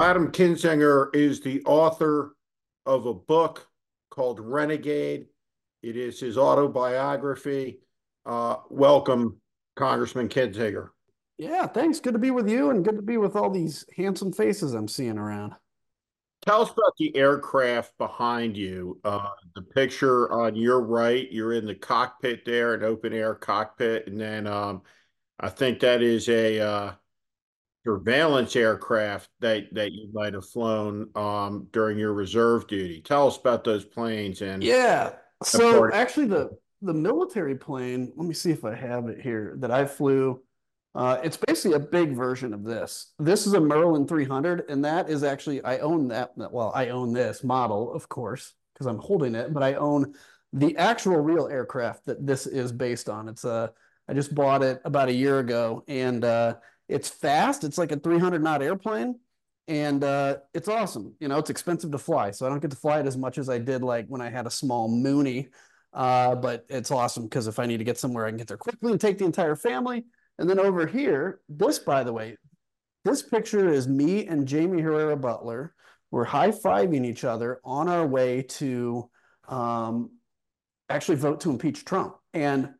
Adam Kinzinger is the author of a book called Renegade. It is his autobiography. Uh, welcome, Congressman Kinzinger. Yeah, thanks. Good to be with you and good to be with all these handsome faces I'm seeing around. Tell us about the aircraft behind you. Uh, the picture on your right, you're in the cockpit there, an open air cockpit. And then um, I think that is a uh, surveillance aircraft that, that you might have flown um, during your reserve duty. Tell us about those planes. And Yeah. So actually, the the military plane, let me see if I have it here, that I flew uh, it's basically a big version of this. This is a Merlin 300, and that is actually, I own that. Well, I own this model, of course, because I'm holding it, but I own the actual real aircraft that this is based on. It's a, uh, just bought it about a year ago, and uh, it's fast. It's like a 300 knot airplane, and uh, it's awesome. You know, it's expensive to fly, so I don't get to fly it as much as I did like when I had a small Mooney. Uh, but it's awesome because if I need to get somewhere, I can get there quickly and take the entire family. And then over here, this, by the way, this picture is me and Jaime Herrera Beutler. We're high-fiving each other on our way to um, actually vote to impeach Trump. And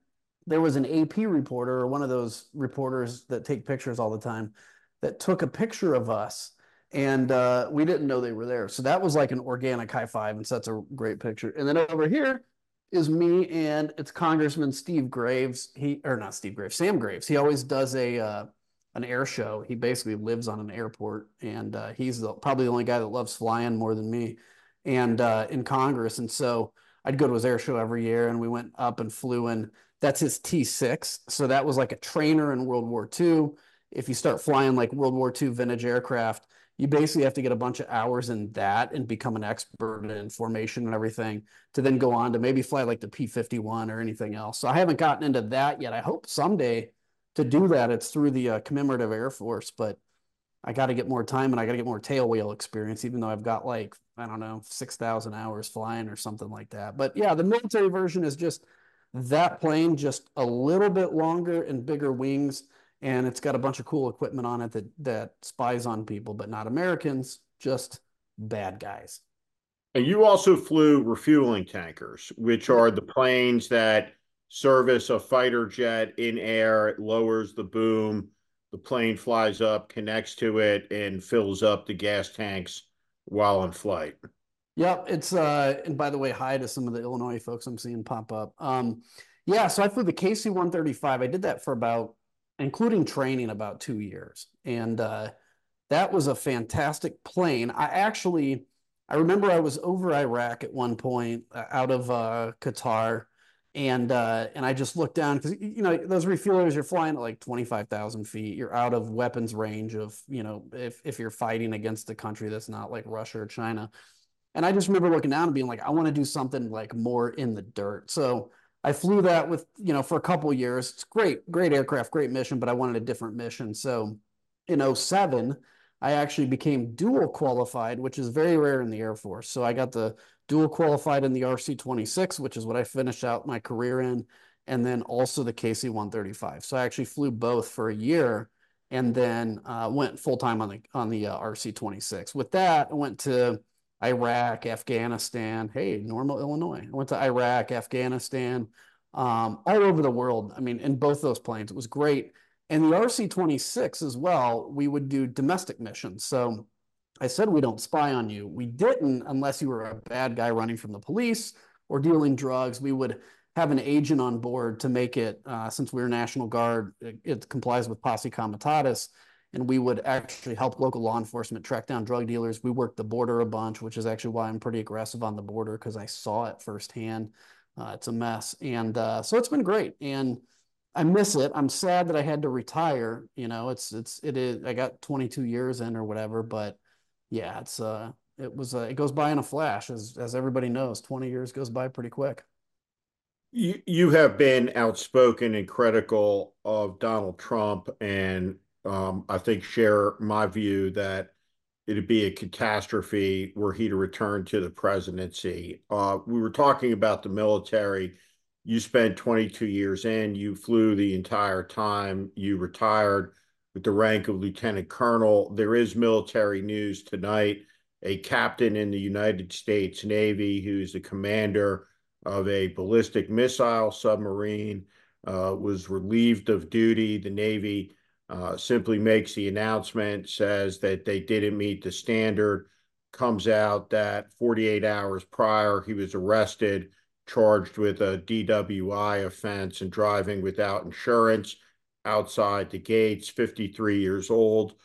there was an AP reporter or one of those reporters that take pictures all the time that took a picture of us and uh, we didn't know they were there. So that was like an organic high five, and so that's a great picture. And then over here, is me and it's Congressman Steve Graves. He or not Steve Graves, Sam Graves. He always does a uh, an air show. He basically lives on an airport, and uh, he's the, probably the only guy that loves flying more than me, and uh, in Congress. And so I'd go to his air show every year, and we went up and flew in. That's his T6. So that was like a trainer in World War II. If you start flying like World War II vintage aircraft, you basically have to get a bunch of hours in that and become an expert in formation and everything to then go on to maybe fly like the P-51 or anything else. So I haven't gotten into that yet. I hope someday to do that. It's through the uh, commemorative Air Force, but I got to get more time and I got to get more tail wheel experience, even though I've got like, I don't know, 6,000 hours flying or something like that. But yeah, the military version is just that plane, just a little bit longer and bigger wings and it's got a bunch of cool equipment on it that that spies on people, but not Americans, just bad guys. And you also flew refueling tankers, which are the planes that service a fighter jet in air. It lowers the boom, the plane flies up, connects to it, and fills up the gas tanks while in flight. Yep, it's uh, and by the way, hi to some of the Illinois folks I'm seeing pop up. Um, yeah, so I flew the KC 135. I did that for about including training about two years. And uh, that was a fantastic plane. I actually, I remember I was over Iraq at one point uh, out of uh, Qatar. And uh, and I just looked down because you know those refuelers you're flying at like twenty five thousand feet. You're out of weapons range of you know if if you're fighting against a country that's not like Russia or China. And I just remember looking down and being like, I want to do something like more in the dirt. So I flew that with, you know, for a couple years. It's great, great aircraft, great mission, but I wanted a different mission. So in 07, I actually became dual qualified, which is very rare in the Air Force. So I got the dual qualified in the RC 26, which is what I finished out my career in, and then also the KC 135. So I actually flew both for a year and then uh, went full time on the on the uh, RC 26. With that, I went to Iraq, Afghanistan. Hey, Normal, Illinois. I went to Iraq, Afghanistan, um, all over the world. I mean, in both those planes, it was great. And the RC 26 as well, we would do domestic missions. So I said, we don't spy on you. We didn't unless you were a bad guy running from the police or dealing drugs. We would have an agent on board to make it, uh, since we are National Guard, it, it complies with posse comitatus and we would actually help local law enforcement track down drug dealers. We worked the border a bunch, which is actually why I'm pretty aggressive on the border because I saw it firsthand. Uh, it's a mess, and uh, so it's been great, and I miss it. I'm sad that I had to retire. You know, it's it's it is. I got 22 years in or whatever, but yeah, it's uh, it was uh, it goes by in a flash, as as everybody knows. 20 years goes by pretty quick. You you have been outspoken and critical of Donald Trump and I think share my view that it'd be a catastrophe were he to return to the presidency. Uh, we were talking about the military. You spent 22 years in, you flew the entire time, you retired. with the rank of lieutenant colonel. There is military news tonight. A captain in the United States Navy who's the commander of a ballistic missile submarine uh, was relieved of duty. The Navy uh, simply makes the announcement, says that they didn't meet the standard. Comes out that 48 hours prior, he was arrested, charged with a DWI offense and driving without insurance outside the gates, 53 years old.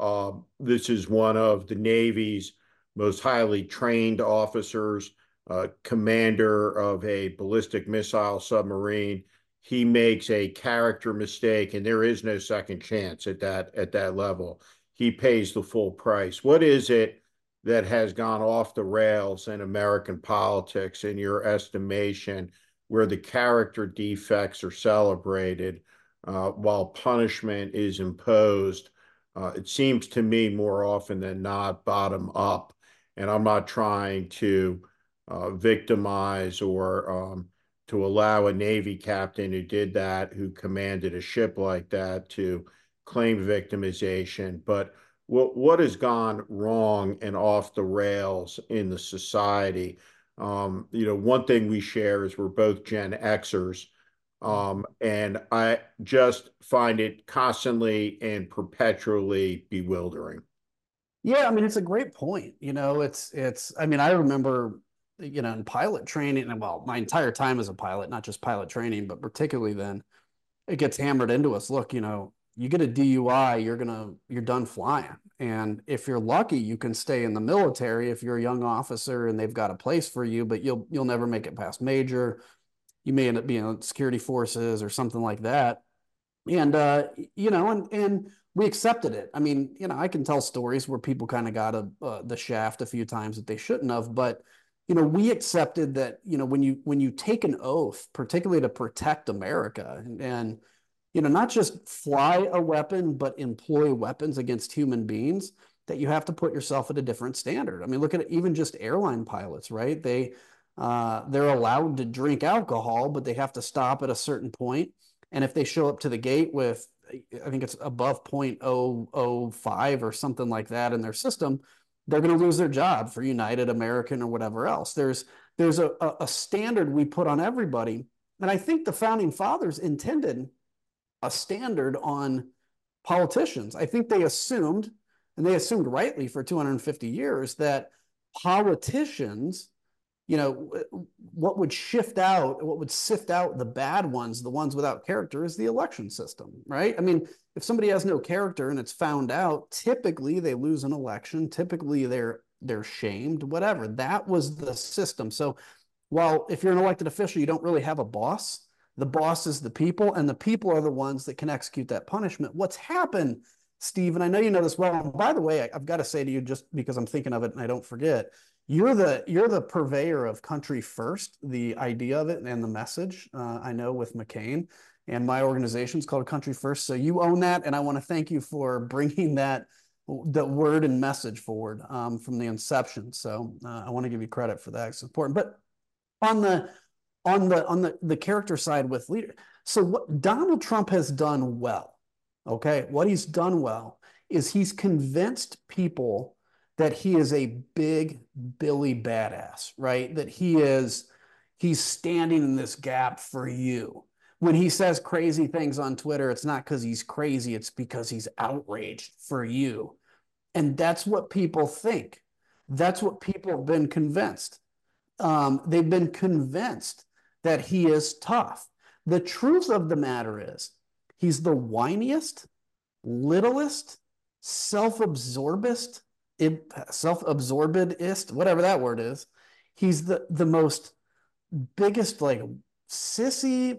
Uh, this is one of the Navy's most highly trained officers, uh, commander of a ballistic missile submarine. He makes a character mistake, and there is no second chance at that at that level. He pays the full price. What is it that has gone off the rails in American politics, in your estimation, where the character defects are celebrated? uh, while punishment is imposed, uh, it seems to me more often than not bottom up. And I'm not trying to uh, victimize or um, to allow a Navy captain who did that, who commanded a ship like that, to claim victimization. But what what has gone wrong and off the rails in the society? Um, you know, one thing we share is we're both Gen Xers. Um, and I just find it constantly and perpetually bewildering. Yeah, I mean, it's a great point. You know, it's it's. I mean, I remember, you know, in pilot training, and well, my entire time as a pilot, not just pilot training, but particularly then, it gets hammered into us. Look, you know, you get a DUI, you're gonna you're done flying, and if you're lucky, you can stay in the military if you're a young officer and they've got a place for you, but you'll you'll never make it past major you may end up being on security forces or something like that. And uh, you know, and and we accepted it. I mean, you know, I can tell stories where people kind of got a, uh, the shaft a few times that they shouldn't have, but you know, we accepted that. You know, when you when you take an oath, particularly to protect America, and, and you know, not just fly a weapon, but employ weapons against human beings, that you have to put yourself at a different standard. I mean, look at it, even just airline pilots, right? They uh, they're allowed to drink alcohol, but they have to stop at a certain point. And if they show up to the gate with, I think it's above 0.005 or something like that in their system, they're going to lose their job for United, American, or whatever else. There's there's a, a standard we put on everybody, and I think the founding fathers intended a standard on politicians. I think they assumed, and they assumed rightly for 250 years, that politicians you know, what would shift out, what would sift out the bad ones, the ones without character, is the election system, right? I mean, if somebody has no character and it's found out, typically they lose an election. Typically they're they're shamed, whatever. That was the system. So while if you're an elected official, you don't really have a boss. The boss is the people, and the people are the ones that can execute that punishment. What's happened, Steve, and I know you know this well. And by the way, I've got to say to you, just because I'm thinking of it and I don't forget, you're the you're the purveyor of country first the idea of it and the message uh, i know with mccain. And my organization is called country first so you own that and i want to thank you for bringing that the word and message forward um, from the inception. So uh, i want to give you credit for that it's important. But on the on the on the the character side with leader so what donald trump has done well okay what he's done well is he's convinced people that he is a big Billy badass, right? That he is, he's standing in this gap for you. When he says crazy things on Twitter, it's not because he's crazy, it's because he's outraged for you. And that's what people think. That's what people have been convinced. Um, they've been convinced that he is tough. The truth of the matter is, he's the whiniest, littlest, self absorbest, self-absorbedist, whatever that word is. He's the the most biggest like sissy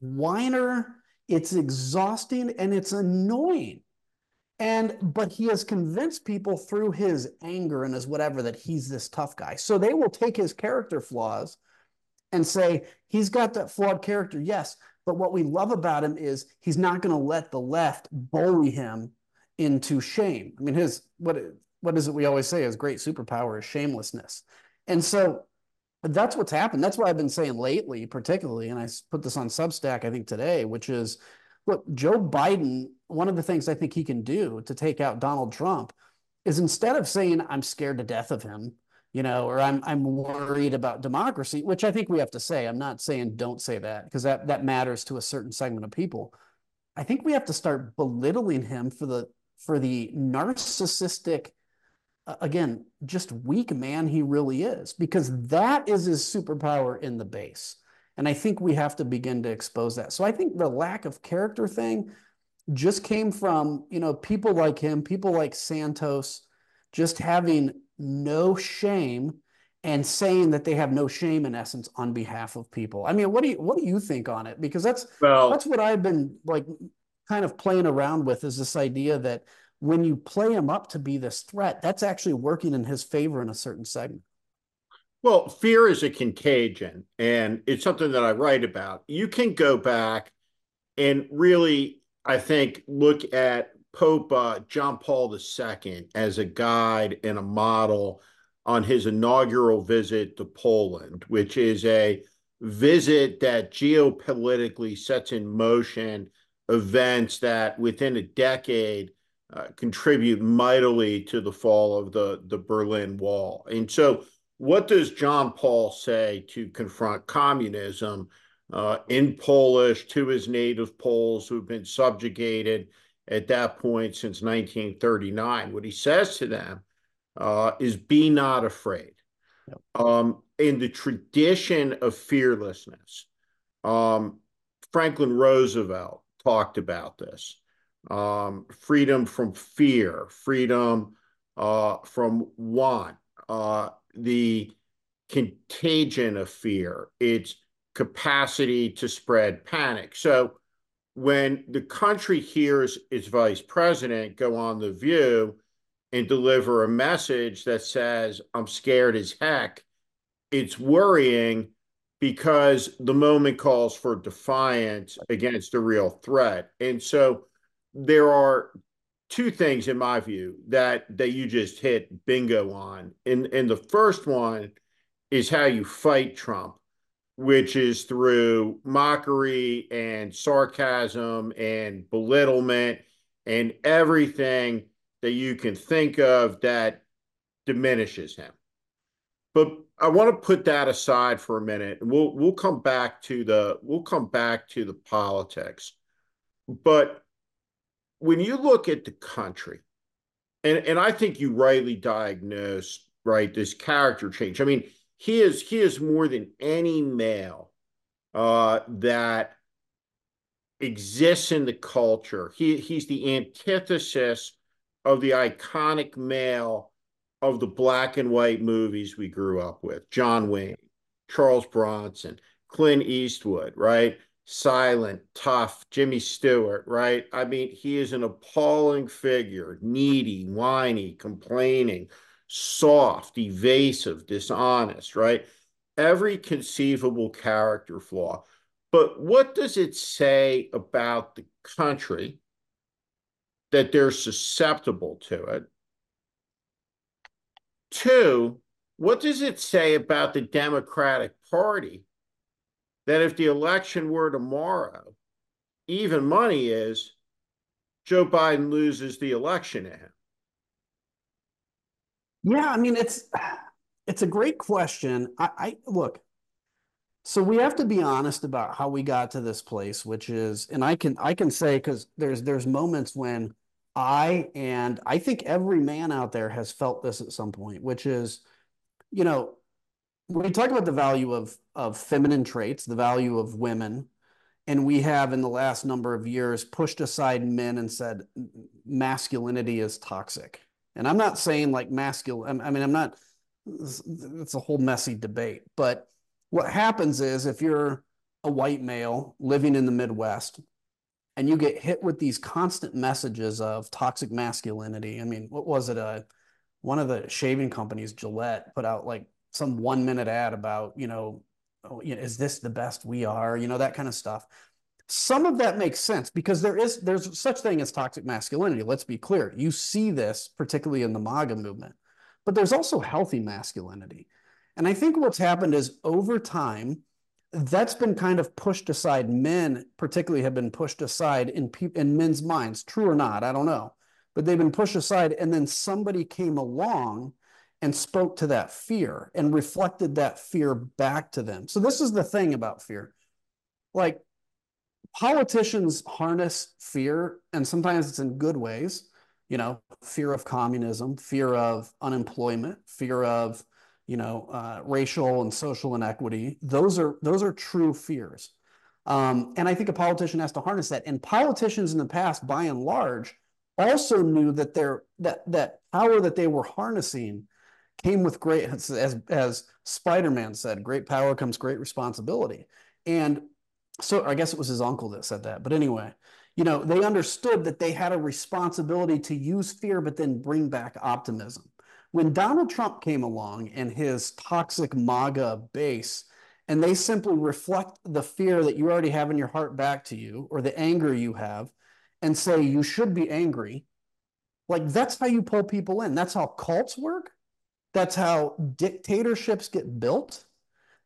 whiner. It's exhausting and it's annoying. And but he has convinced people through his anger and his whatever that he's this tough guy. So they will take his character flaws and say he's got that flawed character, yes. But what we love about him is he's not going to let the left bully him into shame. I mean, his what what is it we always say is great superpower is shamelessness. And so that's what's happened. That's what I've been saying lately, particularly, and I put this on Substack, I think today, which is look, Joe Biden one of the things I think he can do to take out Donald Trump is instead of saying I'm scared to death of him, you know, or I'm I'm worried about democracy, which I think we have to say. I'm not saying don't say that because that that matters to a certain segment of people. I think we have to start belittling him for the for the narcissistic again, just weak man he really is, because that is his superpower in the base. And I think we have to begin to expose that. So I think the lack of character thing just came from, you know, people like him, people like Santos, just having no shame and saying that they have no shame in essence on behalf of people. I mean, what do you what do you think on it? Because that's well, that's what I've been like kind of playing around with is this idea that when you play him up to be this threat, that's actually working in his favor in a certain segment. Well, fear is a contagion, and it's something that I write about. You can go back and really, I think, look at Pope uh, John Paul II as a guide and a model on his inaugural visit to Poland, which is a visit that geopolitically sets in motion events that within a decade uh, contribute mightily to the fall of the, the Berlin Wall. And so, what does John Paul say to confront communism uh, in Polish to his native Poles who've been subjugated at that point since 1939? What he says to them uh, is be not afraid. Yep. Um, in the tradition of fearlessness, um, Franklin Roosevelt talked about this um, freedom from fear, freedom uh, from want, uh, the contagion of fear, its capacity to spread panic. So when the country hears its vice president go on The View and deliver a message that says, I'm scared as heck, it's worrying because the moment calls for defiance against a real threat. And so there are two things in my view that that you just hit bingo on. And and the first one is how you fight Trump, which is through mockery and sarcasm and belittlement and everything that you can think of that diminishes him. But I want to put that aside for a minute. We'll we'll come back to the we'll come back to the politics. But when you look at the country, and and I think you rightly diagnose right this character change. I mean, he is he is more than any male uh, that exists in the culture. He he's the antithesis of the iconic male of the black and white movies we grew up with. John Wayne, Charles Bronson, Clint Eastwood, right? Silent, tough Jimmy Stewart, right? I mean, he is an appalling figure, needy, whiny, complaining, soft, evasive, dishonest, right? Every conceivable character flaw. But what does it say about the country that they're susceptible to it? Two, what does it say about the Democratic Party that if the election were tomorrow, even money is Joe Biden loses the election to him? Yeah, I mean it's it's a great question. I, I look, so we have to be honest about how we got to this place, which is, and I can I can say because there's there's moments when I and I think every man out there has felt this at some point, which is, you know, we talk about the value of of feminine traits, the value of women, and we have in the last number of years pushed aside men and said masculinity is toxic. And I'm not saying like masculine. I mean, I'm not. It's a whole messy debate. But what happens is if you're a white male living in the Midwest and you get hit with these constant messages of toxic masculinity. I mean, what was it? Uh, one of the shaving companies, Gillette, put out like some one minute ad about, you know, oh, you know, is this the best we are? You know, that kind of stuff. Some of that makes sense because there is there's such thing as toxic masculinity. Let's be clear. You see this particularly in the MAGA movement, but there's also healthy masculinity. And I think what's happened is over time, that's been kind of pushed aside. Men, particularly, have been pushed aside in pe- in men's minds. True or not, I don't know, but they've been pushed aside. And then somebody came along and spoke to that fear and reflected that fear back to them. So this is the thing about fear, like politicians harness fear, and sometimes it's in good ways. You know, fear of communism, fear of unemployment, fear of you know, uh, racial and social inequity. Those are those are true fears, um, and I think a politician has to harness that. And politicians in the past, by and large, also knew that their that that power that they were harnessing came with great, as as Spider-Man said, great power comes great responsibility. And so I guess it was his uncle that said that. But anyway, you know, they understood that they had a responsibility to use fear, but then bring back optimism when Donald Trump came along and his toxic MAGA base, and they simply reflect the fear that you already have in your heart back to you or the anger you have and say you should be angry, like that's how you pull people in. That's how cults work. That's how dictatorships get built.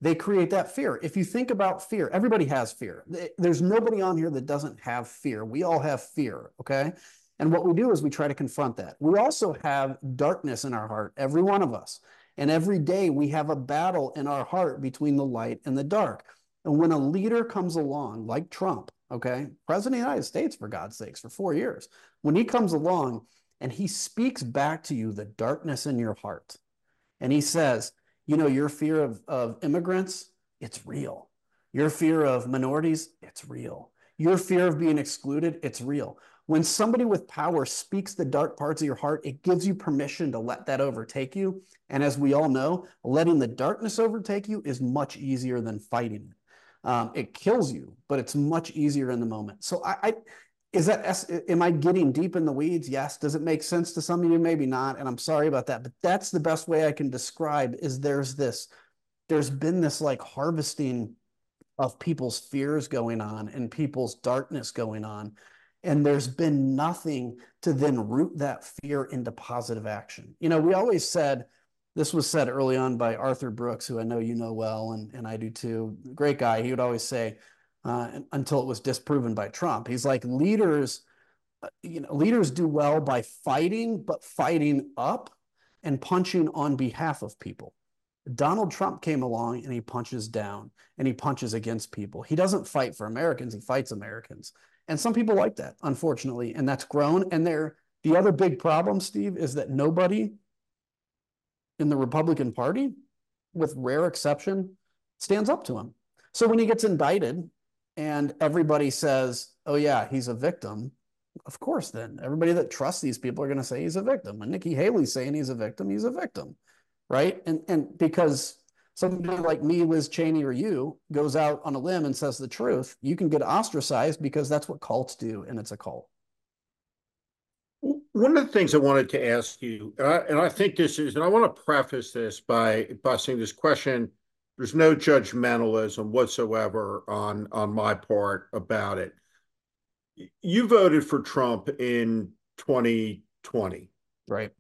They create that fear. If you think about fear, everybody has fear. There's nobody on here that doesn't have fear. We all have fear, okay? And what we do is we try to confront that. We also have darkness in our heart, every one of us. And every day we have a battle in our heart between the light and the dark. And when a leader comes along, like Trump, okay, President of the United States, for God's sakes, for four years, when he comes along and he speaks back to you the darkness in your heart, and he says, you know, your fear of, of immigrants, it's real. Your fear of minorities, it's real. Your fear of being excluded, it's real. When somebody with power speaks the dark parts of your heart, it gives you permission to let that overtake you. And as we all know, letting the darkness overtake you is much easier than fighting it. Um, it kills you, but it's much easier in the moment. So I, I is that am I getting deep in the weeds? Yes. Does it make sense to some of you? Maybe not. And I'm sorry about that. But that's the best way I can describe is there's this, there's been this like harvesting of people's fears going on and people's darkness going on and there's been nothing to then root that fear into positive action. You know, we always said, this was said early on by Arthur Brooks, who I know you know well, and, and I do too. Great guy. He would always say, uh, until it was disproven by Trump, he's like, leaders, uh, you know, leaders do well by fighting, but fighting up and punching on behalf of people. Donald Trump came along and he punches down and he punches against people. He doesn't fight for Americans, he fights Americans. And some people like that, unfortunately, and that's grown. And there, the other big problem, Steve, is that nobody in the Republican Party, with rare exception, stands up to him. So when he gets indicted and everybody says, oh, yeah, he's a victim, of course, then everybody that trusts these people are going to say he's a victim. And Nikki Haley's saying he's a victim, he's a victim, right? And and because somebody like me, Liz Cheney, or you goes out on a limb and says the truth, you can get ostracized because that's what cults do, and it's a cult. One of the things I wanted to ask you, and I, and I think this is, and I want to preface this by by saying this question. There's no judgmentalism whatsoever on on my part about it. You voted for Trump in 2020, right?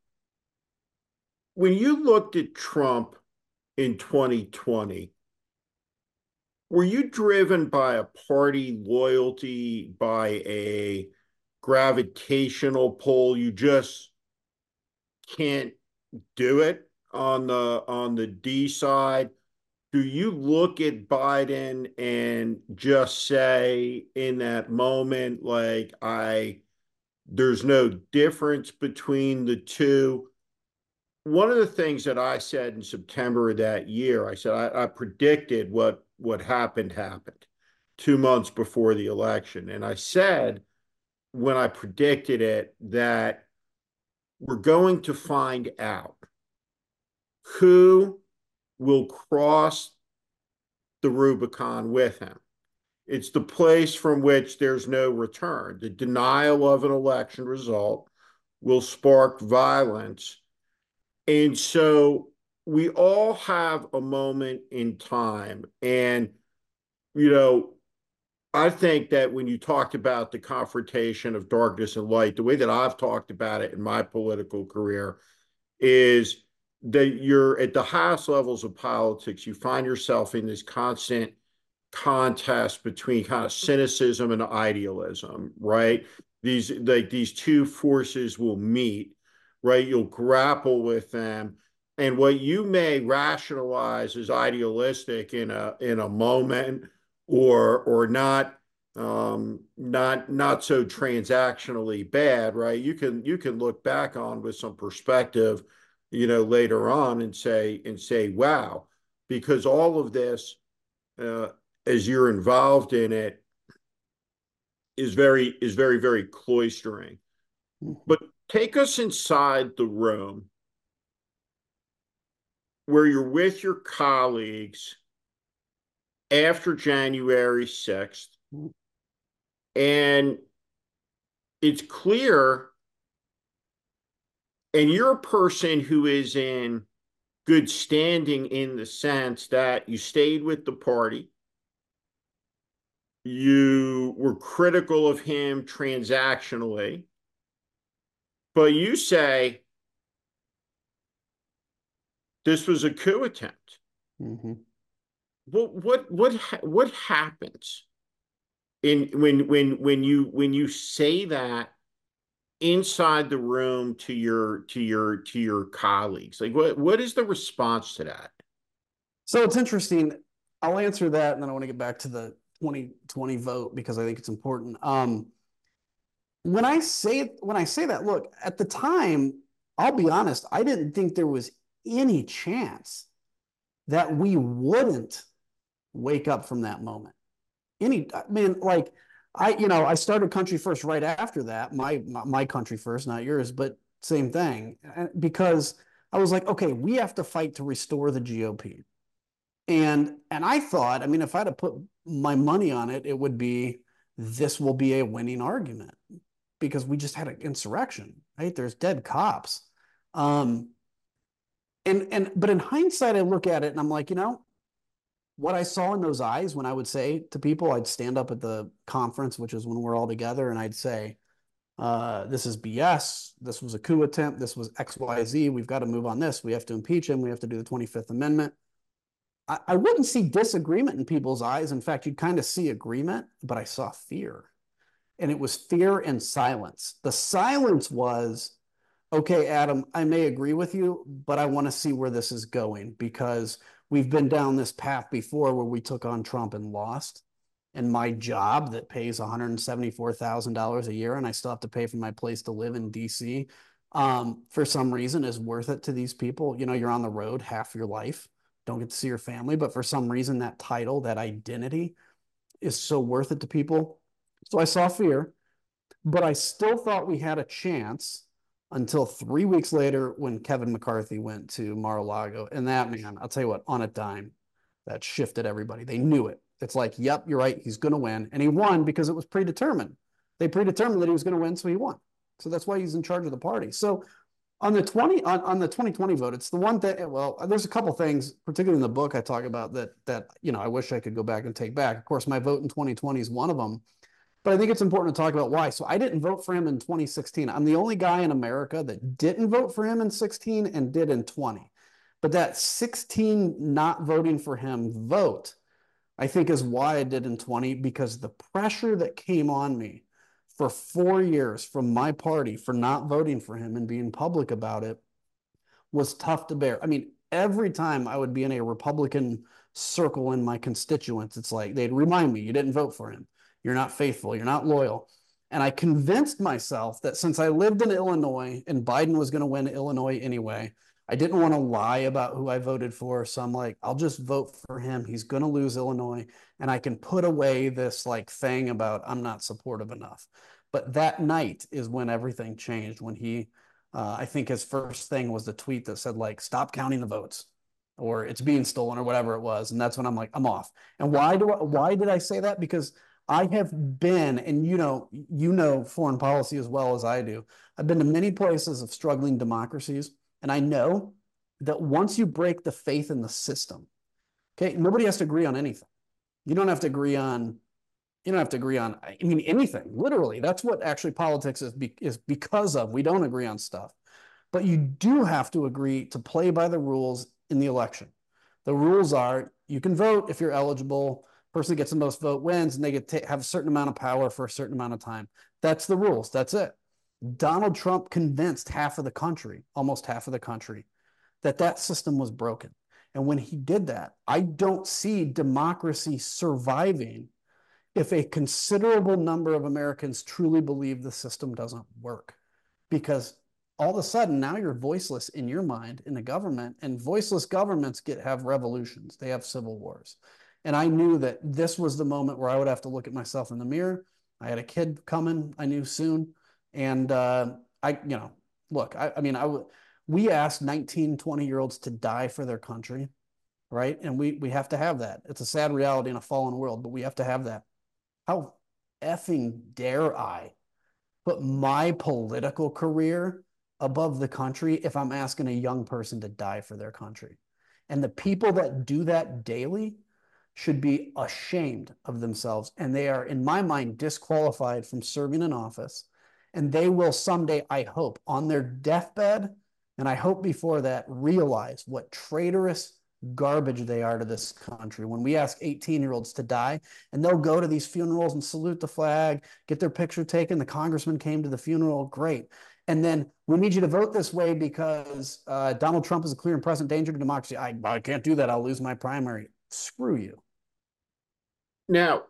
When you looked at Trump in 2020 were you driven by a party loyalty by a gravitational pull you just can't do it on the on the d side do you look at biden and just say in that moment like i there's no difference between the two one of the things that I said in September of that year, I said I, I, predicted what what happened happened two months before the election, and I said when I predicted it that we're going to find out who will cross the Rubicon with him. It's the place from which there's no return. The denial of an election result will spark violence and so we all have a moment in time. And, you know, I think that when you talked about the confrontation of darkness and light, the way that I've talked about it in my political career is that you're at the highest levels of politics, you find yourself in this constant contest between kind of cynicism and idealism, right? These like these two forces will meet, right? You'll grapple with them. And what you may rationalize as idealistic in a in a moment or or not um, not not so transactionally bad, right? You can you can look back on with some perspective, you know, later on and say and say, wow, because all of this, uh, as you're involved in it, is very is very very cloistering. But take us inside the room where you're with your colleagues after January 6th. And it's clear, and you're a person who is in good standing in the sense that you stayed with the party. You were critical of him transactionally, but you say this was a coup attempt. Mm-hmm. What what what what happens in when when when you when you say that inside the room to your to your to your colleagues? Like what what is the response to that? So it's interesting. I'll answer that and then i want to get back to the 2020 vote because i think it's important. Um when i say when i say that look at the time i'll be honest i didn't think there was any chance that we wouldn't wake up from that moment. Any I mean like I you know I started country first right after that my my country first not yours but same thing because I was like okay we have to fight to restore the GOP and and I thought I mean if I had to put my money on it it would be this will be a winning argument because we just had an insurrection right? There's dead cops. Um and and but in hindsight I look at it and I'm like you know what I saw in those eyes when I would say to people, I'd stand up at the conference, which is when we're all together, and I'd say, uh, this is BS. This was a coup attempt. This was XYZ. We've got to move on this. We have to impeach him. We have to do the 25th Amendment. I, I wouldn't see disagreement in people's eyes. In fact, you'd kind of see agreement, but I saw fear. And it was fear and silence. The silence was, okay, Adam, I may agree with you, but I want to see where this is going because we've been down this path before where we took on Trump and lost. And my job that pays $174,000 a year and I still have to pay for my place to live in DC um, for some reason is worth it to these people. You know, you're on the road half your life, don't get to see your family, but for some reason, that title, that identity is so worth it to people. So I saw fear, but I still thought we had a chance until three weeks later when Kevin McCarthy went to Mar-a-Lago. And that man, I'll tell you what, on a dime, that shifted everybody. They knew it. It's like, yep, you're right. He's going to win. And he won because it was predetermined. They predetermined that he was going to win, so he won. So that's why he's in charge of the party. So on the 20 on, on the 2020 vote, it's the one thing. well, there's a couple things, particularly in the book I talk about that that you know I wish I could go back and take back. Of course, my vote in 2020 is one of them. But I think it's important to talk about why. So I didn't vote for him in 2016. I'm the only guy in America that didn't vote for him in 16 and did in 20. But that 16 not voting for him vote, I think is why I did in 20 because the pressure that came on me for four years from my party for not voting for him and being public about it was tough to bear. I mean, every time I would be in a Republican circle in my constituents, it's like they'd remind me, you didn't vote for him. You're not faithful. You're not loyal. And I convinced myself that since I lived in Illinois and Biden was going to win Illinois anyway, I didn't want to lie about who I voted for. So I'm like, I'll just vote for him. He's going to lose Illinois. And I can put away this like thing about I'm not supportive enough. But that night is when everything changed. When he, uh, I think his first thing was the tweet that said, like, stop counting the votes or it's being stolen or whatever it was. And that's when I'm like, I'm off. And why do I, why did I say that? Because I have been, and you know, you know foreign policy as well as I do. I've been to many places of struggling democracies, and I know that once you break the faith in the system, okay, nobody has to agree on anything. You don't have to agree on, you don't have to agree on, I mean, anything. Literally, that's what actually politics is be, is because of. We don't agree on stuff, but you do have to agree to play by the rules in the election. The rules are you can vote if you're eligible person gets the most vote wins and they get to have a certain amount of power for a certain amount of time. That's the rules. That's it. Donald Trump convinced half of the country, almost half of the country, that that system was broken. And when he did that, I don't see democracy surviving if a considerable number of Americans truly believe the system doesn't work. Because all of a sudden now you're voiceless in your mind in the government and voiceless governments get have revolutions they have civil wars and i knew that this was the moment where i would have to look at myself in the mirror. I had a kid coming i knew soon. And uh, i you know look i, I mean i we asked 19 20 year olds to die for their country right? And we we have to have that. It's a sad reality in a fallen world but we have to have that. How effing dare i put my political career above the country if I'm asking a young person to die for their country. And the people that do that daily should be ashamed of themselves. And they are, in my mind, disqualified from serving in office. And they will someday, I hope, on their deathbed, and I hope before that, realize what traitorous garbage they are to this country. When we ask 18 year olds to die, and they'll go to these funerals and salute the flag, get their picture taken. The congressman came to the funeral, great. And then we need you to vote this way because uh, Donald Trump is a clear and present danger to democracy. I, I can't do that. I'll lose my primary. Screw you. Now,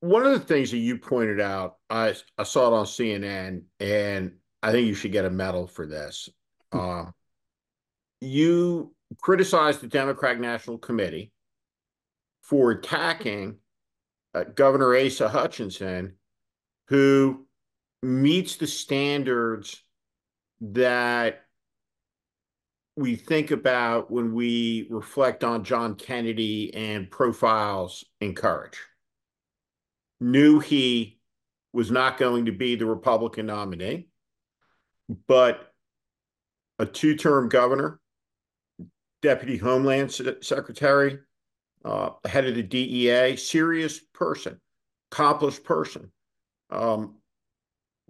one of the things that you pointed out, I, I saw it on CNN, and I think you should get a medal for this. Um, you criticized the Democratic National Committee for attacking uh, Governor Asa Hutchinson, who meets the standards that we think about when we reflect on John Kennedy and profiles in courage. Knew he was not going to be the Republican nominee, but a two term governor, deputy Homeland Secretary, uh, head of the DEA, serious person, accomplished person. Um,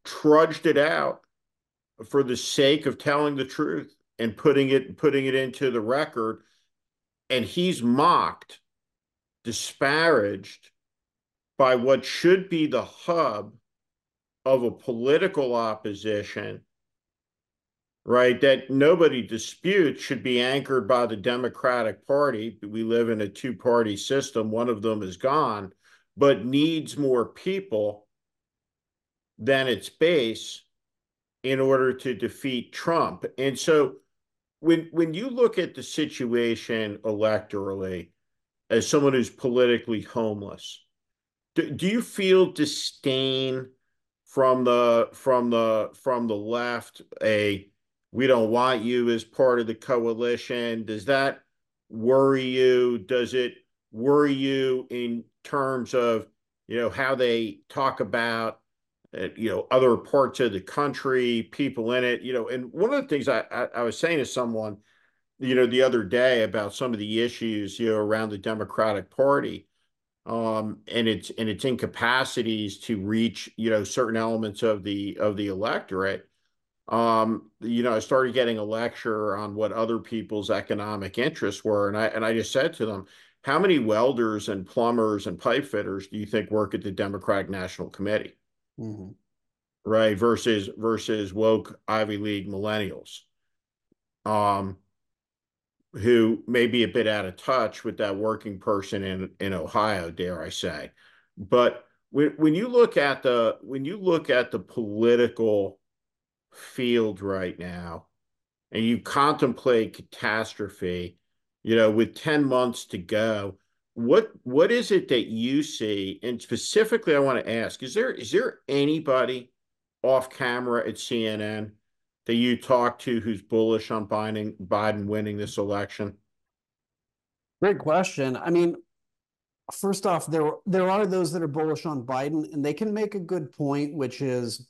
trudged it out for the sake of telling the truth and putting it putting it into the record. And he's mocked disparaged by what should be the hub of a political opposition right that nobody disputes should be anchored by the democratic party. We live in a two party system. One of them is gone but needs more people than its base in order to defeat Trump. And so when when you look at the situation electorally as someone who's politically homeless, do, do you feel disdain from the from the from the left a we don't want you as part of the coalition does that worry you? Does it worry you in terms of you know how they talk about you know other parts of the country people in it you know and one of the things I, I, I was saying to someone you know the other day about some of the issues you know around the democratic party um and its and its incapacities to reach you know certain elements of the of the electorate um you know i started getting a lecture on what other people's economic interests were and i and i just said to them how many welders and plumbers and pipe fitters do you think work at the democratic national committee Mm-hmm. Right. Versus versus woke Ivy League millennials. Um who may be a bit out of touch with that working person in in Ohio, dare I say. But when when you look at the when you look at the political field right now and you contemplate catastrophe, you know, with 10 months to go, what what is it that you see? And specifically i want to ask is there is there anybody off camera at cnn that you talk to who's bullish on biden biden winning this election? Great question. I mean first off there there are those that are bullish on biden and they can make a good point which is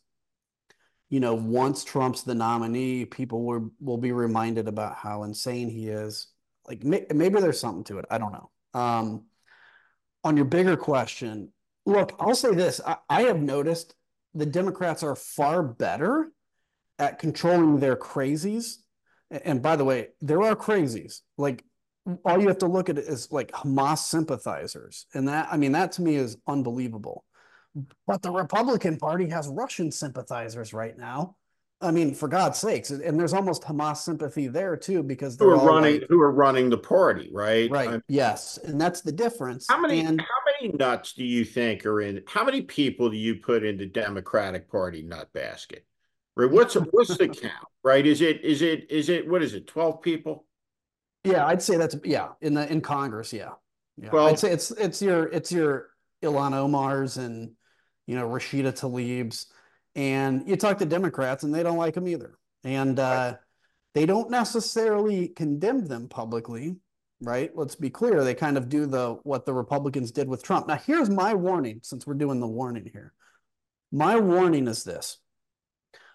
you know once trump's the nominee people will will be reminded about how insane he is. Like maybe there's something to it. I don't know Um, on your bigger question, look, I'll say this. I, I have noticed the Democrats are far better at controlling their crazies. And by the way, there are crazies. Like all you have to look at is like Hamas sympathizers. And that, I mean, that to me is unbelievable. But the Republican Party has Russian sympathizers right now. I mean, for God's sakes, and there's almost Hamas sympathy there too, because they're who are running like, who are running the party, right? Right. I mean, yes, and that's the difference. How many and, how many nuts do you think are in? How many people do you put in the Democratic Party nut basket? Right. What's what's the count? Right? Is it is it is it what is it? Twelve people? Yeah, I'd say that's yeah in the in Congress. Yeah, yeah. Well, I'd say it's it's your it's your Ilhan Omar's and you know Rashida Tlaib's and you talk to Democrats and they don't like them either. And uh, they don't necessarily condemn them publicly, right? Let's be clear. They kind of do the what the Republicans did with Trump. Now, here's my warning since we're doing the warning here. My warning is this.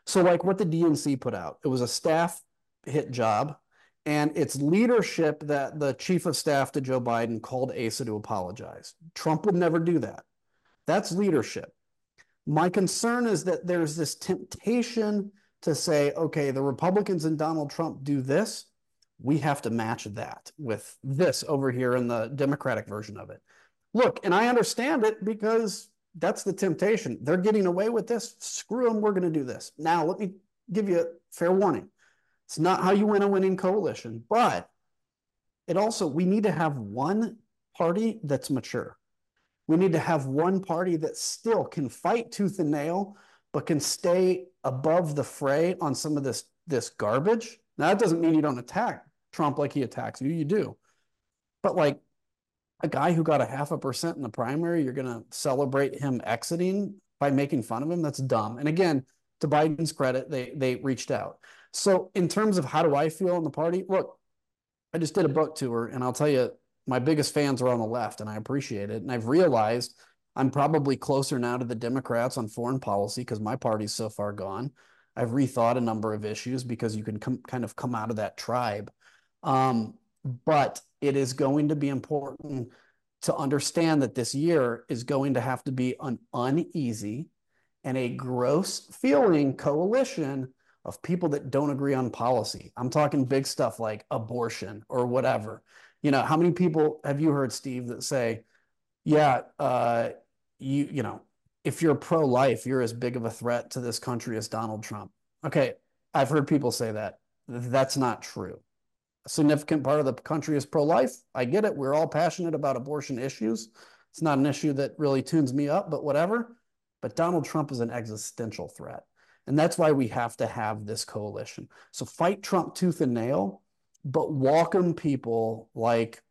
So, like what the DNC put out, it was a staff hit job, and it's leadership that the chief of staff to Joe Biden called Asa to apologize. Trump would never do that. That's leadership. My concern is that there's this temptation to say, okay, the Republicans and Donald Trump do this. We have to match that with this over here in the Democratic version of it. Look, and I understand it because that's the temptation. They're getting away with this. Screw them. We're going to do this. Now, let me give you a fair warning. It's not how you win a winning coalition, but it also, we need to have one party that's mature. We need to have one party that still can fight tooth and nail, but can stay above the fray on some of this, this garbage. Now, that doesn't mean you don't attack Trump like he attacks you, you do. But like a guy who got a half a percent in the primary, you're going to celebrate him exiting by making fun of him. That's dumb. And again, to Biden's credit, they they reached out. So in terms of how do I feel in the party, look, I just did a book tour, and I'll tell you, my biggest fans are on the left, and I appreciate it. And I've realized I'm probably closer now to the Democrats on foreign policy because my party's so far gone. I've rethought a number of issues because you can come, kind of come out of that tribe. Um, but it is going to be important to understand that this year is going to have to be an uneasy and a gross feeling coalition of people that don't agree on policy. I'm talking big stuff like abortion or whatever you know, how many people have you heard, Steve, that say, yeah, uh, you, you know, if you're pro-life, you're as big of a threat to this country as Donald Trump. Okay, I've heard people say that. That's not true. A significant part of the country is pro-life. I get it. We're all passionate about abortion issues. It's not an issue that really tunes me up, but whatever. But Donald Trump is an existential threat. And that's why we have to have this coalition. So fight Trump tooth and nail but welcome people like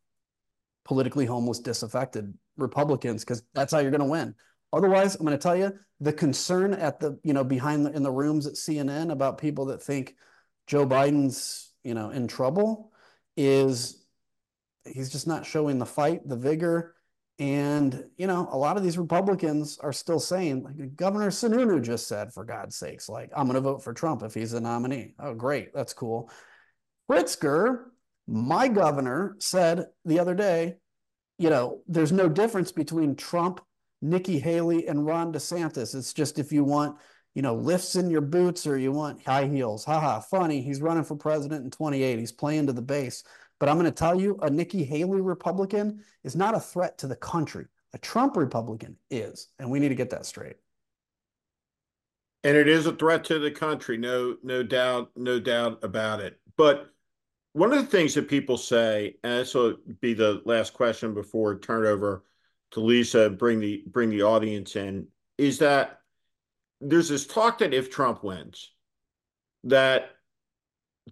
politically homeless, disaffected Republicans, because that's how you're going to win. Otherwise, I'm going to tell you the concern at the, you know, behind the, in the rooms at CNN about people that think Joe Biden's, you know, in trouble is he's just not showing the fight, the vigor. And, you know, a lot of these Republicans are still saying, like Governor Sununu just said, for God's sakes, like, I'm going to vote for Trump if he's a nominee. Oh, great. That's cool. Pritzker, my governor, said the other day, you know, there's no difference between Trump, Nikki Haley, and Ron DeSantis. It's just if you want, you know, lifts in your boots or you want high heels. Haha, funny. He's running for president in 28. He's playing to the base. But I'm going to tell you, a Nikki Haley Republican is not a threat to the country. A Trump Republican is. And we need to get that straight. And it is a threat to the country, no, no doubt, no doubt about it. But one of the things that people say, and this will be the last question before I turn it over to Lisa and bring the bring the audience in, is that there's this talk that if Trump wins, that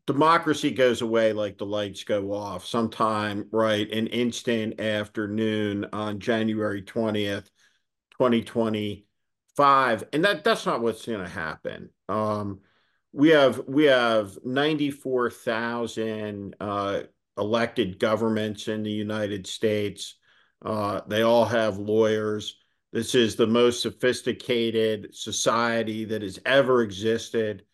democracy goes away like the lights go off sometime, right? An instant afternoon on January 20th, 2025. And that that's not what's gonna happen. Um, we have we have 94,000 uh, elected governments in the United States. Uh, they all have lawyers. This is the most sophisticated society that has ever existed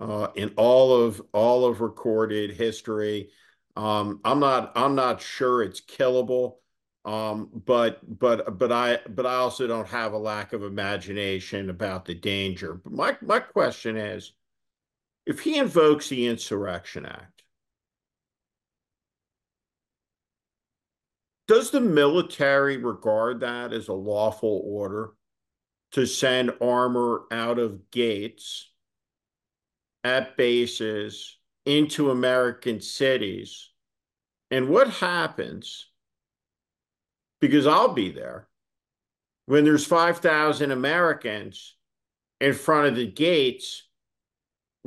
uh, in all of all of recorded history. Um, I'm not I'm not sure it's killable, um, but but but I but I also don't have a lack of imagination about the danger. But my my question is if he invokes the Insurrection Act, does the military regard that as a lawful order to send armor out of gates at bases into American cities? And what happens? Because I'll be there when there's 5,000 Americans in front of the gates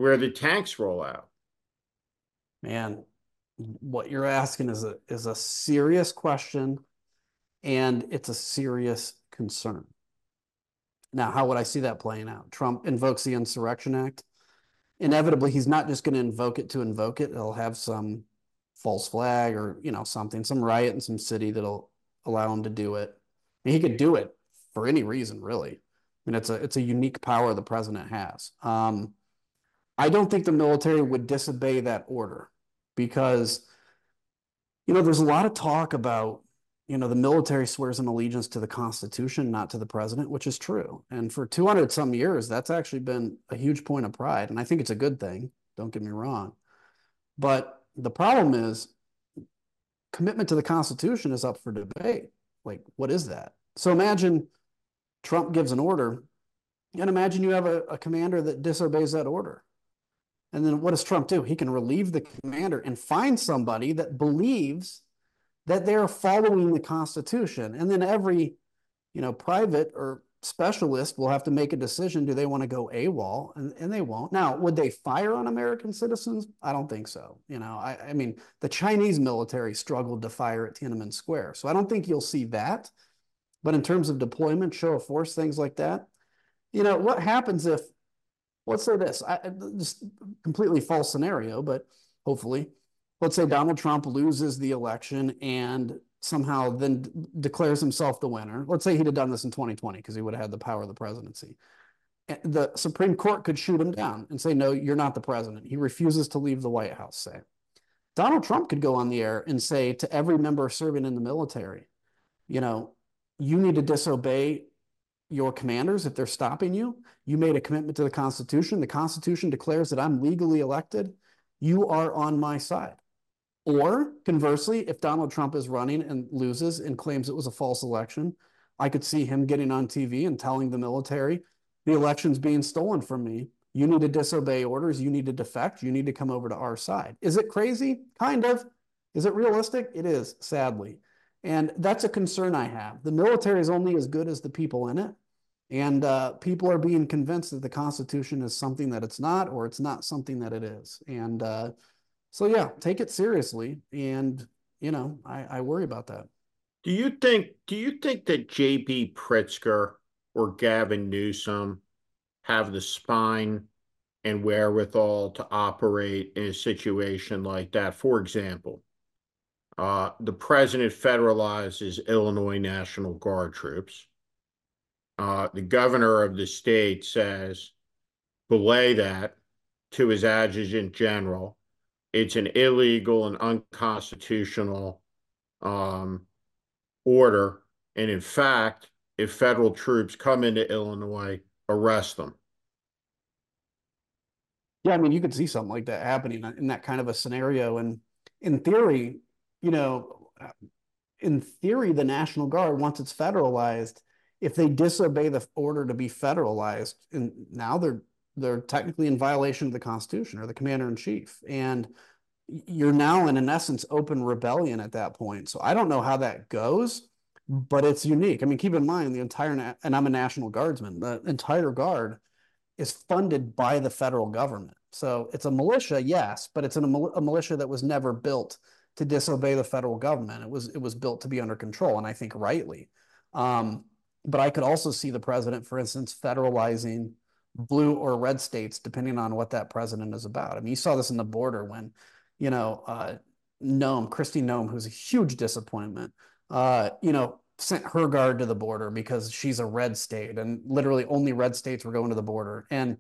where the tanks roll out. Man, what you're asking is a is a serious question and it's a serious concern. Now, how would I see that playing out? Trump invokes the Insurrection Act. Inevitably, he's not just going to invoke it to invoke it. He'll have some false flag or, you know, something, some riot in some city that'll allow him to do it. I mean, he could do it for any reason, really. I mean, it's a it's a unique power the president has. Um, I don't think the military would disobey that order because, you know, there's a lot of talk about, you know, the military swears an allegiance to the Constitution, not to the president, which is true. And for 200 some years, that's actually been a huge point of pride. And I think it's a good thing. Don't get me wrong. But the problem is commitment to the Constitution is up for debate. Like, what is that? So imagine Trump gives an order, and imagine you have a, a commander that disobeys that order. And then what does Trump do? He can relieve the commander and find somebody that believes that they're following the Constitution. And then every, you know, private or specialist will have to make a decision. Do they want to go AWOL? And, and they won't. Now, would they fire on American citizens? I don't think so. You know, I, I mean, the Chinese military struggled to fire at Tiananmen Square. So I don't think you'll see that. But in terms of deployment, show of force, things like that, you know, what happens if let's say this, I, just completely false scenario, but hopefully, let's say Donald Trump loses the election and somehow then declares himself the winner. Let's say he'd have done this in 2020 because he would have had the power of the presidency. Eh, the Supreme Court could shoot him down and say, no, you're not the president. He refuses to leave the White House, say. Donald Trump could go on the air and say to every member serving in the military, you know, you need to disobey your commanders if they're stopping you. You made a commitment to the Constitution. The Constitution declares that I'm legally elected. You are on my side. Or conversely, if Donald Trump is running and loses and claims it was a false election, I could see him getting on TV and telling the military, the election's being stolen from me. You need to disobey orders. You need to defect. You need to come over to our side. Is it crazy? Kind of. Is it realistic? It is, sadly. And that's a concern I have. The military is only as good as the people in it. And uh, people are being convinced that the Constitution is something that it's not, or it's not something that it is. And uh, so, yeah, take it seriously. And, you know, I, I worry about that. Do you think, do you think that J.B. Pritzker or Gavin Newsom have the spine and wherewithal to operate in a situation like that? For example, uh, the president federalizes Illinois National Guard troops uh, the governor of the state says, belay that to his adjutant general. It's an illegal and unconstitutional um, order. And in fact, if federal troops come into Illinois, arrest them. Yeah, I mean, you could see something like that happening in that kind of a scenario. And in theory, you know, in theory, the National Guard, once it's federalized, if they disobey the order to be federalized, and now they're they're technically in violation of the Constitution or the commander in chief, and you're now in, in essence open rebellion at that point. So I don't know how that goes, but it's unique. I mean, keep in mind the entire and I'm a National Guardsman. The entire guard is funded by the federal government. So it's a militia, yes, but it's an, a militia that was never built to disobey the federal government. It was it was built to be under control, and I think rightly. Um, but I could also see the president, for instance, federalizing blue or red states, depending on what that president is about. I mean, you saw this in the border when, you know, uh, Noem, Kristi Noem, who's a huge disappointment, uh, you know, sent her guard to the border because she's a red state and literally only red states were going to the border. And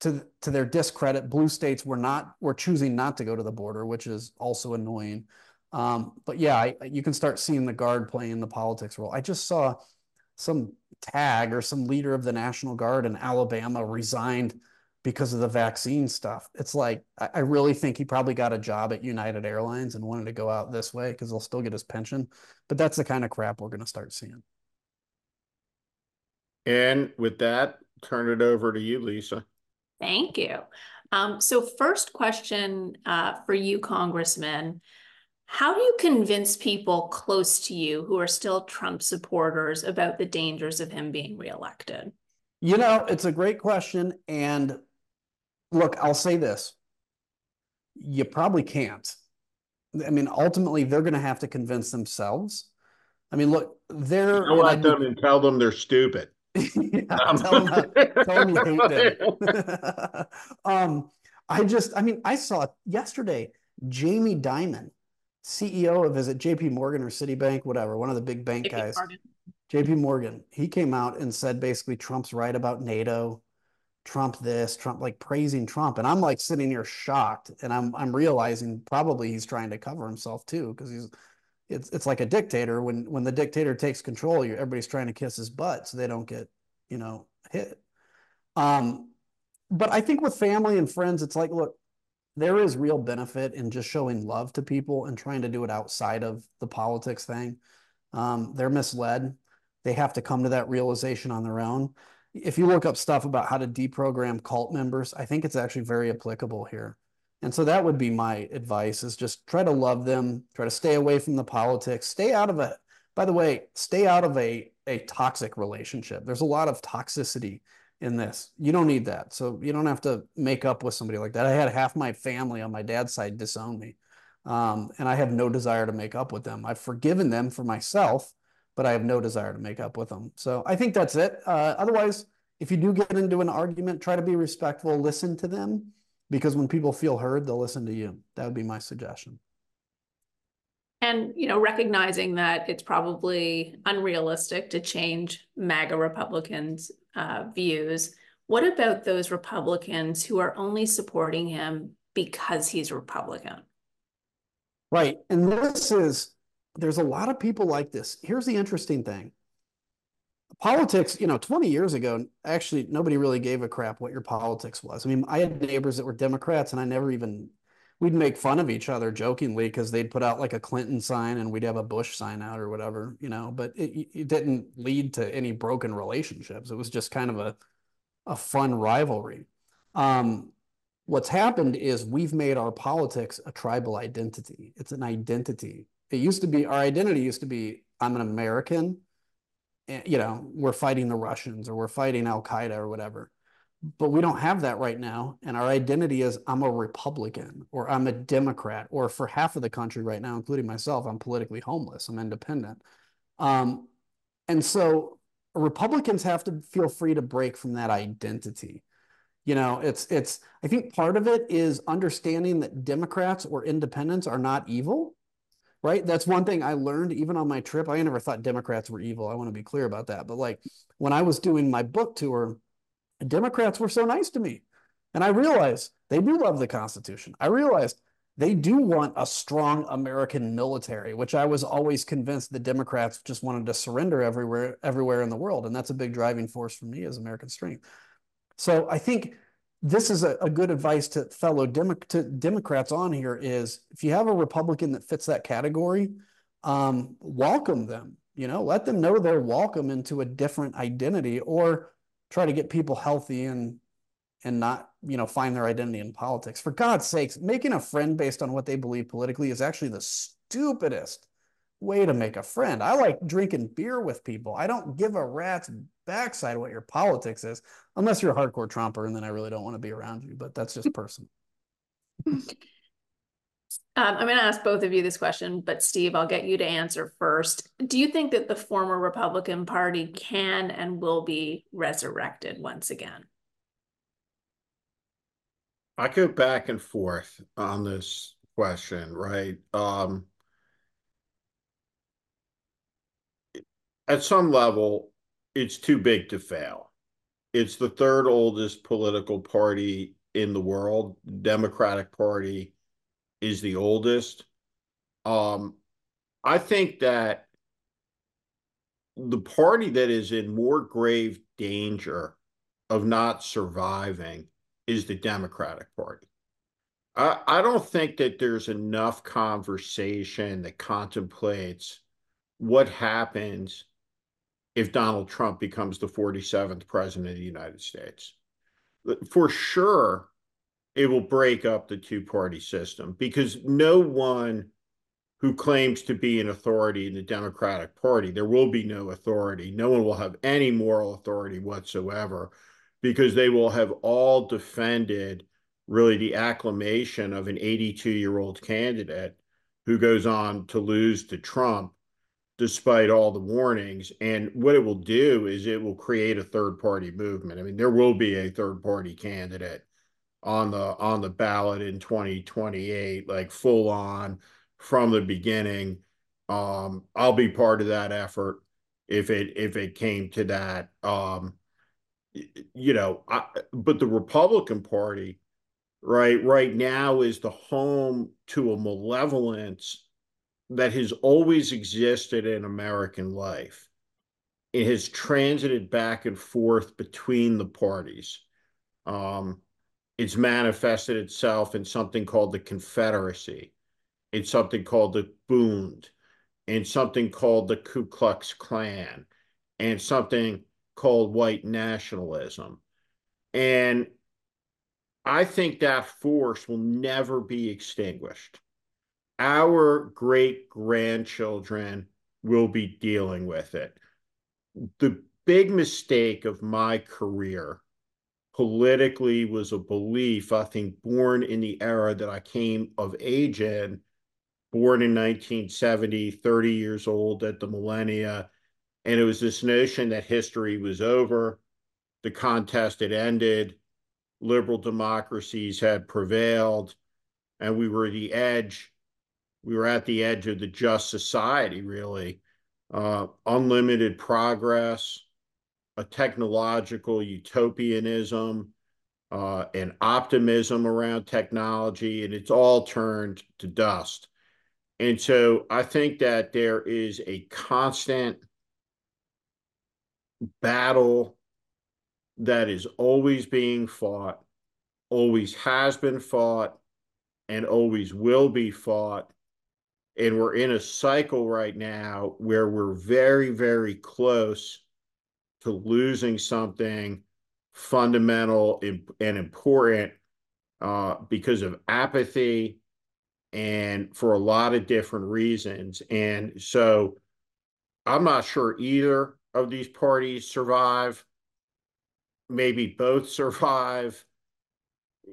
to, to their discredit, blue states were not, were choosing not to go to the border, which is also annoying. Um, but yeah, I, you can start seeing the guard playing the politics role. I just saw some tag or some leader of the National Guard in Alabama resigned because of the vaccine stuff. It's like I really think he probably got a job at United Airlines and wanted to go out this way because he'll still get his pension. But that's the kind of crap we're going to start seeing. And with that, turn it over to you, Lisa. Thank you. Um, so, first question uh, for you, Congressman. How do you convince people close to you who are still Trump supporters about the dangers of him being reelected? You know, it's a great question. And look, I'll say this you probably can't. I mean, ultimately, they're going to have to convince themselves. I mean, look, they're. You let them and tell them they're stupid. yeah, um, tell them, tell them you hate them. um, I just, I mean, I saw yesterday Jamie Dimon, CEO of is it JP Morgan or Citibank, whatever, one of the big bank JP guys. Morgan. JP Morgan, he came out and said basically Trump's right about NATO. Trump this, Trump like praising Trump. And I'm like sitting here shocked. And I'm I'm realizing probably he's trying to cover himself too, because he's it's it's like a dictator. When when the dictator takes control, you everybody's trying to kiss his butt so they don't get, you know, hit. Um, but I think with family and friends, it's like, look, there is real benefit in just showing love to people and trying to do it outside of the politics thing. Um, they're misled. They have to come to that realization on their own if you look up stuff about how to deprogram cult members, I think it's actually very applicable here. And so that would be my advice is just try to love them, try to stay away from the politics, stay out of a by the way, stay out of a a toxic relationship. There's a lot of toxicity in this. You don't need that. So you don't have to make up with somebody like that. I had half my family on my dad's side disown me. Um, and I have no desire to make up with them. I've forgiven them for myself but I have no desire to make up with them. So I think that's it. Uh, otherwise, if you do get into an argument, try to be respectful, listen to them, because when people feel heard, they'll listen to you. That would be my suggestion. And you know, recognizing that it's probably unrealistic to change MAGA Republicans' uh, views. What about those Republicans who are only supporting him because he's Republican? Right, and this is there's a lot of people like this. Here's the interesting thing. Politics, you know, 20 years ago, actually, nobody really gave a crap what your politics was. I mean, I had neighbors that were Democrats, and I never even, we'd make fun of each other jokingly because they'd put out like a Clinton sign and we'd have a Bush sign out or whatever, you know, but it, it didn't lead to any broken relationships. It was just kind of a, a fun rivalry. Um, what's happened is we've made our politics a tribal identity. It's an identity it used to be our identity used to be I'm an American. And, you know, we're fighting the Russians or we're fighting Al Qaeda or whatever. But we don't have that right now. And our identity is I'm a Republican or I'm a Democrat, or for half of the country right now, including myself, I'm politically homeless. I'm independent. Um, and so Republicans have to feel free to break from that identity. You know, it's it's I think part of it is understanding that Democrats or independents are not evil right? That's one thing I learned even on my trip. I never thought Democrats were evil. I want to be clear about that. But like when I was doing my book tour, Democrats were so nice to me. And I realized they do love the Constitution. I realized they do want a strong American military, which I was always convinced the Democrats just wanted to surrender everywhere, everywhere in the world. And that's a big driving force for me as American strength. So I think this is a, a good advice to fellow Demo- to Democrats on here is if you have a Republican that fits that category, um, welcome them. You know, let them know they're welcome into a different identity, or try to get people healthy and and not you know find their identity in politics. For God's sakes, making a friend based on what they believe politically is actually the stupidest way to make a friend. I like drinking beer with people. I don't give a rat's backside what your politics is, unless you're a hardcore Trumper, and then I really don't want to be around you. But that's just personal. Um, I'm going to ask both of you this question, but Steve, I'll get you to answer first. Do you think that the former Republican Party can and will be resurrected once again? I go back and forth on this question, right? Um, at some level, it's too big to fail. It's the third oldest political party in the world. Democratic Party is the oldest. Um, I think that the party that is in more grave danger of not surviving is the Democratic Party. I, I don't think that there's enough conversation that contemplates what happens if Donald Trump becomes the 47th president of the United States. For sure, it will break up the two party system because no one who claims to be an authority in the Democratic Party, there will be no authority. No one will have any moral authority whatsoever because they will have all defended really the acclamation of an 82 year old candidate who goes on to lose to Trump despite all the warnings. And what it will do is it will create a third party movement. I mean, there will be a third party candidate on the on the ballot in 2028, like full on from the beginning. Um, I'll be part of that effort if it if it came to that. Um, you know, I, but the Republican Party, right, right now is the home to a malevolence that has always existed in American life. It has transited back and forth between the parties. Um, it's manifested itself in something called the Confederacy, in something called the Bund, in something called the Ku Klux Klan, and something called white nationalism. And I think that force will never be extinguished. Our great grandchildren will be dealing with it. The big mistake of my career politically was a belief, I think, born in the era that I came of age in, born in 1970, 30 years old at the millennia. And it was this notion that history was over, the contest had ended, liberal democracies had prevailed, and we were the edge. We were at the edge of the just society, really. Uh, unlimited progress, a technological utopianism, uh, and optimism around technology, and it's all turned to dust. And so I think that there is a constant battle that is always being fought, always has been fought, and always will be fought. And we're in a cycle right now where we're very, very close to losing something fundamental and important uh, because of apathy and for a lot of different reasons. And so I'm not sure either of these parties survive. Maybe both survive.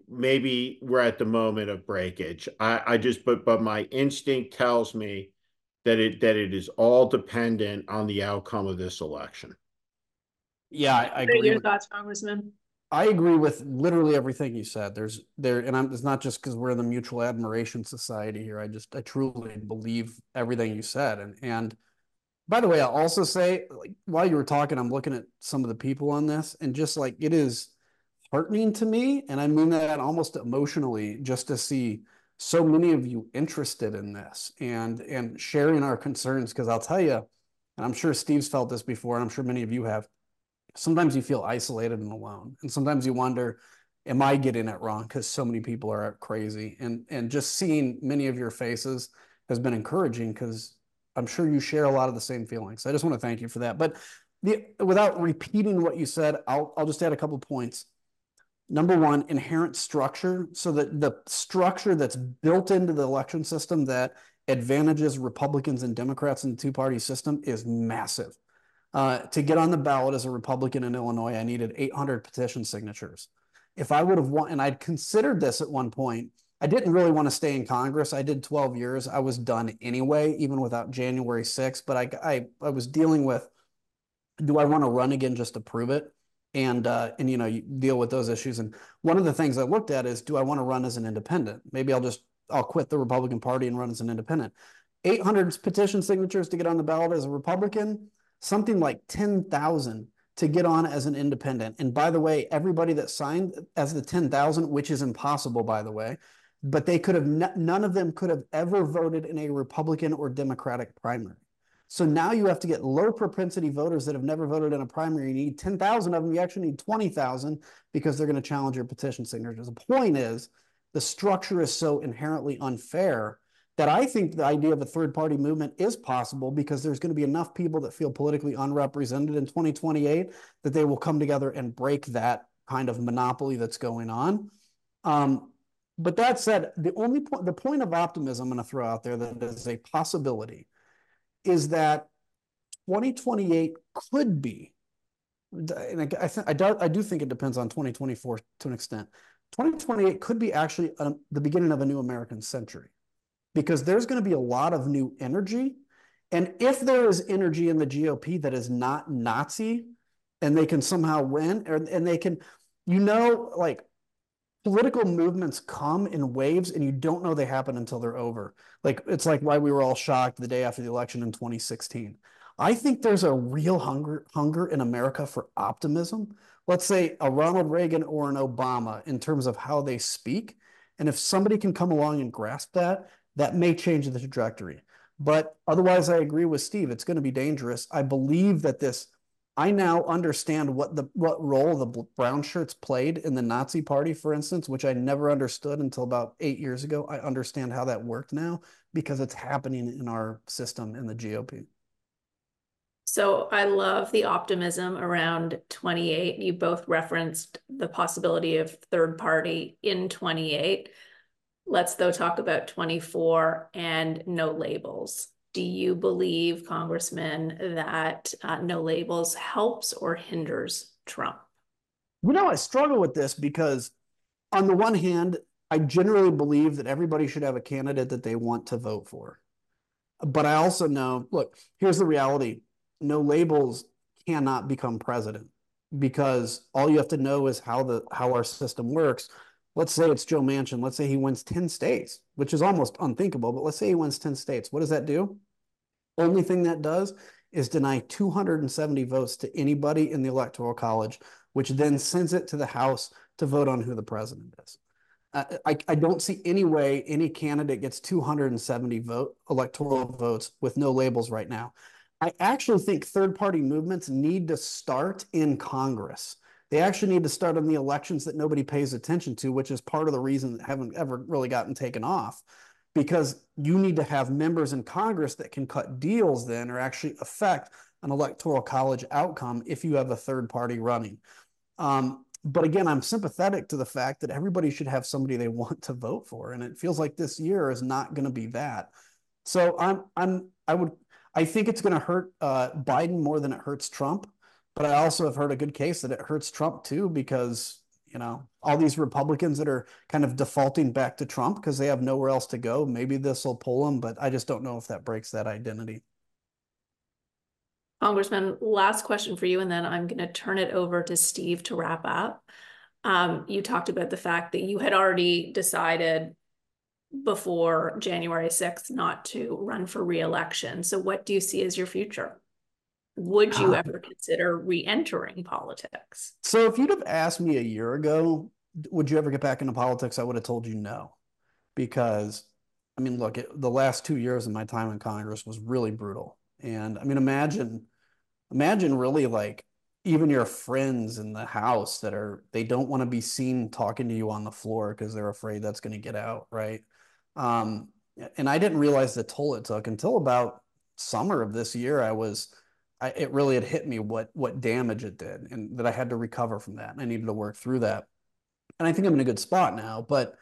Maybe we're at the moment of breakage. I, I just but but my instinct tells me that it that it is all dependent on the outcome of this election. Yeah, I, I agree. Your with, thoughts, Congressman? I agree with literally everything you said. There's there, and I'm, it's not just because we're in the mutual admiration society here. I just I truly believe everything you said. And and by the way, I'll also say like while you were talking, I'm looking at some of the people on this, and just like it is heartening to me, and I mean that almost emotionally, just to see so many of you interested in this and and sharing our concerns. Because I'll tell you, and I'm sure Steve's felt this before, and I'm sure many of you have sometimes you feel isolated and alone and sometimes you wonder am i getting it wrong? Because so many people are crazy. And and just seeing many of your faces has been encouraging because i'm sure you share a lot of the same feelings. I just want to thank you for that. But the, without repeating what you said I'll, I'll just add a couple points. Number one inherent structure. So that the structure that's built into the election system that advantages republicans and democrats in the two-party system is massive uh, to get on the ballot as a Republican in Illinois, I needed 800 petition signatures. If I would have won, and I'd considered this at one point, I didn't really want to stay in Congress. I did 12 years. I was done anyway, even without January 6th. But I, I, I was dealing with, do I want to run again just to prove it? And uh, and you know you deal with those issues. And one of the things I looked at is, do I want to run as an independent? Maybe I'll just I'll quit the Republican Party and run as an independent. 800 petition signatures to get on the ballot as a Republican something like 10,000 to get on as an independent. And by the way, everybody that signed as the 10,000, which is impossible, by the way, but they could have, none of them could have ever voted in a Republican or Democratic primary. So now you have to get low propensity voters that have never voted in a primary. You need 10,000 of them. You actually need 20,000 because they're going to challenge your petition signatures. The point is the structure is so inherently unfair that I think the idea of a third party movement is possible because there's going to be enough people that feel politically unrepresented in 2028 that they will come together and break that kind of monopoly that's going on. Um, but that said, the only point, the point of optimism I'm going to throw out there that is a possibility is that 2028 could be, and I, I, th- I, do, I do think it depends on 2024 to an extent. 2028 could be actually a, the beginning of a new American century because there's going to be a lot of new energy. And if there is energy in the GOP that is not Nazi and they can somehow win, or, and they can, you know, like political movements come in waves and you don't know they happen until they're over. Like it's like why we were all shocked the day after the election in 2016. I think there's a real hunger hunger in America for optimism. Let's say a Ronald Reagan or an Obama in terms of how they speak. And if somebody can come along and grasp that, that may change the trajectory. But otherwise, I agree with Steve. It's going to be dangerous. I believe that this I now understand what the what role the brown shirts played in the Nazi party, for instance, which I never understood until about eight years ago. I understand how that worked now because it's happening in our system in the GOP. So I love the optimism around 28. You both referenced the possibility of third party in 28. Let's though talk about 24 and no labels do you believe, Congressman, that uh, no labels helps or hinders Trump? You know, I struggle with this because, on the one hand, I generally believe that everybody should have a candidate that they want to vote for. But I also know, look, here's the reality no labels cannot become president because all you have to know is how the how our system works let's say it's Joe Manchin. Let's say he wins 10 states, which is almost unthinkable, but let's say he wins 10 states. What does that do? Only thing that does is deny 270 votes to anybody in the Electoral College, which then sends it to the House to vote on who the president is. Uh, I, I don't see any way any candidate gets 270 vote electoral votes with no labels right now. I actually think third party movements need to start in Congress. They actually need to start on the elections that nobody pays attention to, which is part of the reason that haven't ever really gotten taken off. Because you need to have members in Congress that can cut deals then or actually affect an electoral college outcome if you have a third party running. Um, but again, I'm sympathetic to the fact that everybody should have somebody they want to vote for, and it feels like this year is not going to be that. So I'm I'm I would I think it's going to hurt uh, Biden more than it hurts Trump. But I also have heard a good case that it hurts Trump too, because you know all these Republicans that are kind of defaulting back to Trump because they have nowhere else to go. Maybe this will pull them, but I just don't know if that breaks that identity. Congressman, last question for you, and then I'm going to turn it over to Steve to wrap up. Um, you talked about the fact that you had already decided before January 6th not to run for reelection. So, what do you see as your future? Would you ever consider re-entering politics? So if you'd have asked me a year ago, would you ever get back into politics? I would have told you no, because I mean, look, it, the last two years of my time in Congress was really brutal, and I mean, imagine, imagine really like even your friends in the house that are they don't want to be seen talking to you on the floor because they're afraid that's going to get out, right? Um, and I didn't realize the toll it took until about summer of this year. I was I, it really had hit me what what damage it did, and that I had to recover from that. And I needed to work through that. And I think I'm in a good spot now. But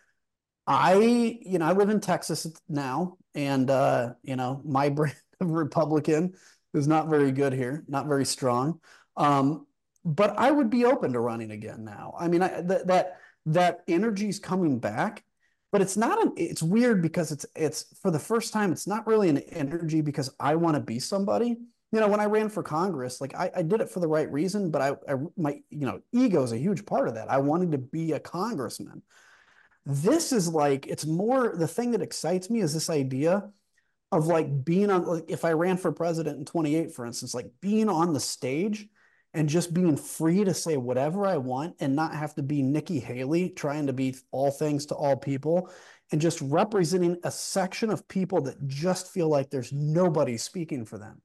I, you know, I live in Texas now, and uh, you know, my brand of Republican is not very good here, not very strong. Um, but I would be open to running again now. I mean, I, th- that that energy is coming back, but it's not an. It's weird because it's it's for the first time. It's not really an energy because I want to be somebody you know, when I ran for Congress, like I, I did it for the right reason, but I, I, my, you know, ego is a huge part of that. I wanted to be a congressman. This is like, it's more the thing that excites me is this idea of like being on, like if I ran for president in 28, for instance, like being on the stage and just being free to say whatever I want and not have to be Nikki Haley trying to be all things to all people and just representing a section of people that just feel like there's nobody speaking for them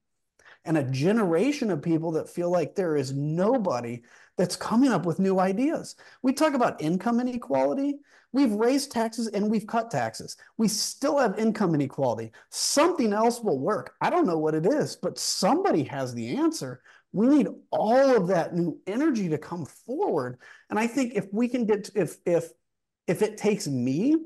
and a generation of people that feel like there is nobody that's coming up with new ideas. We talk about income inequality. We've raised taxes and we've cut taxes. We still have income inequality. Something else will work. I don't know what it is, but somebody has the answer. We need all of that new energy to come forward. And I think if we can get, if, if, if it takes me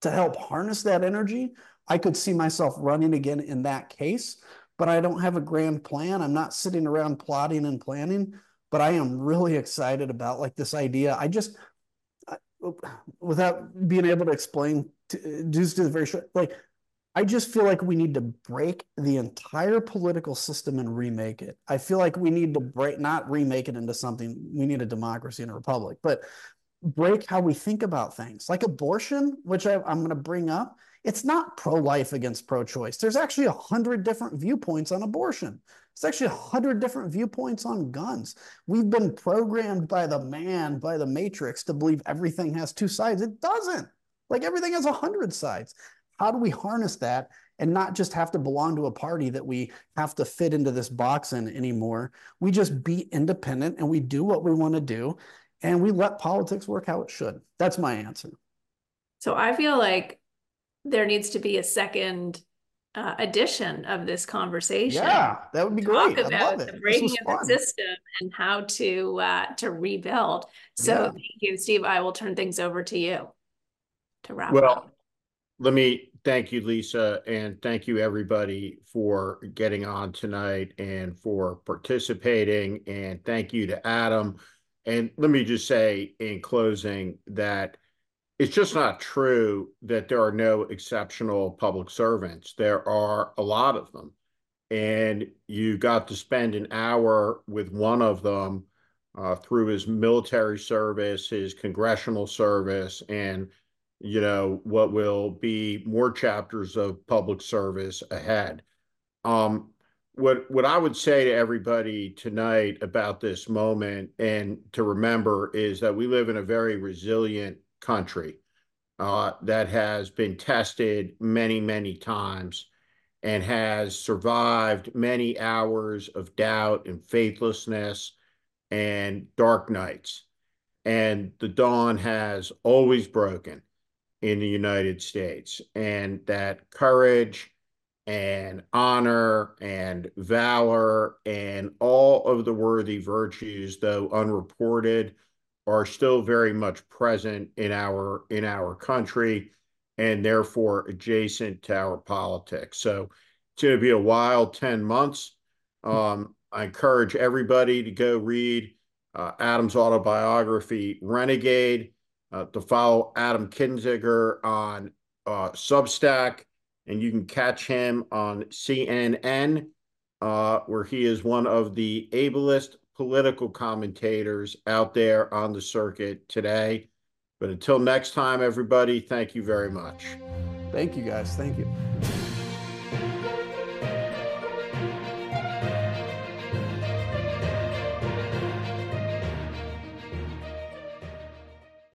to help harness that energy, I could see myself running again in that case, but I don't have a grand plan. I'm not sitting around plotting and planning, but I am really excited about like this idea. I just, without being able to explain, to, just to the very short, like I just feel like we need to break the entire political system and remake it. I feel like we need to break, not remake it into something. We need a democracy and a republic, but break how we think about things. Like abortion, which I, I'm going to bring up, it's not pro-life against pro-choice. There's actually a hundred different viewpoints on abortion. It's actually a hundred different viewpoints on guns. We've been programmed by the man, by the matrix, to believe everything has two sides. It doesn't. Like everything has a hundred sides. How do we harness that and not just have to belong to a party that we have to fit into this box in anymore? We just be independent and we do what we want to do and we let politics work how it should. That's my answer. So I feel like there needs to be a second uh, edition of this conversation. Yeah, that would be great. Talk about the breaking of the system and how to uh, to rebuild. So yeah. thank you, Steve. I will turn things over to you to wrap well, up. Let me thank you, Lisa, and thank you everybody for getting on tonight and for participating. And thank you to Adam. And let me just say in closing that it's just not true that there are no exceptional public servants. There are a lot of them. And you got to spend an hour with one of them uh, through his military service, his congressional service, and you know what will be more chapters of public service ahead. Um, what what I would say to everybody tonight about this moment and to remember is that we live in a very resilient country uh, that has been tested many, many times and has survived many hours of doubt and faithlessness and dark nights. And the dawn has always broken in the United States. And that courage and honor and valor and all of the worthy virtues, though unreported, are still very much present in our in our country and therefore adjacent to our politics. So it's going to be a wild 10 months. Um, I encourage everybody to go read uh, Adam's autobiography, Renegade, uh, to follow Adam Kinzinger on uh, Substack, and you can catch him on CNN, uh, where he is one of the ablest political commentators out there on the circuit today. But until next time, everybody, thank you very much. Thank you, guys. Thank you.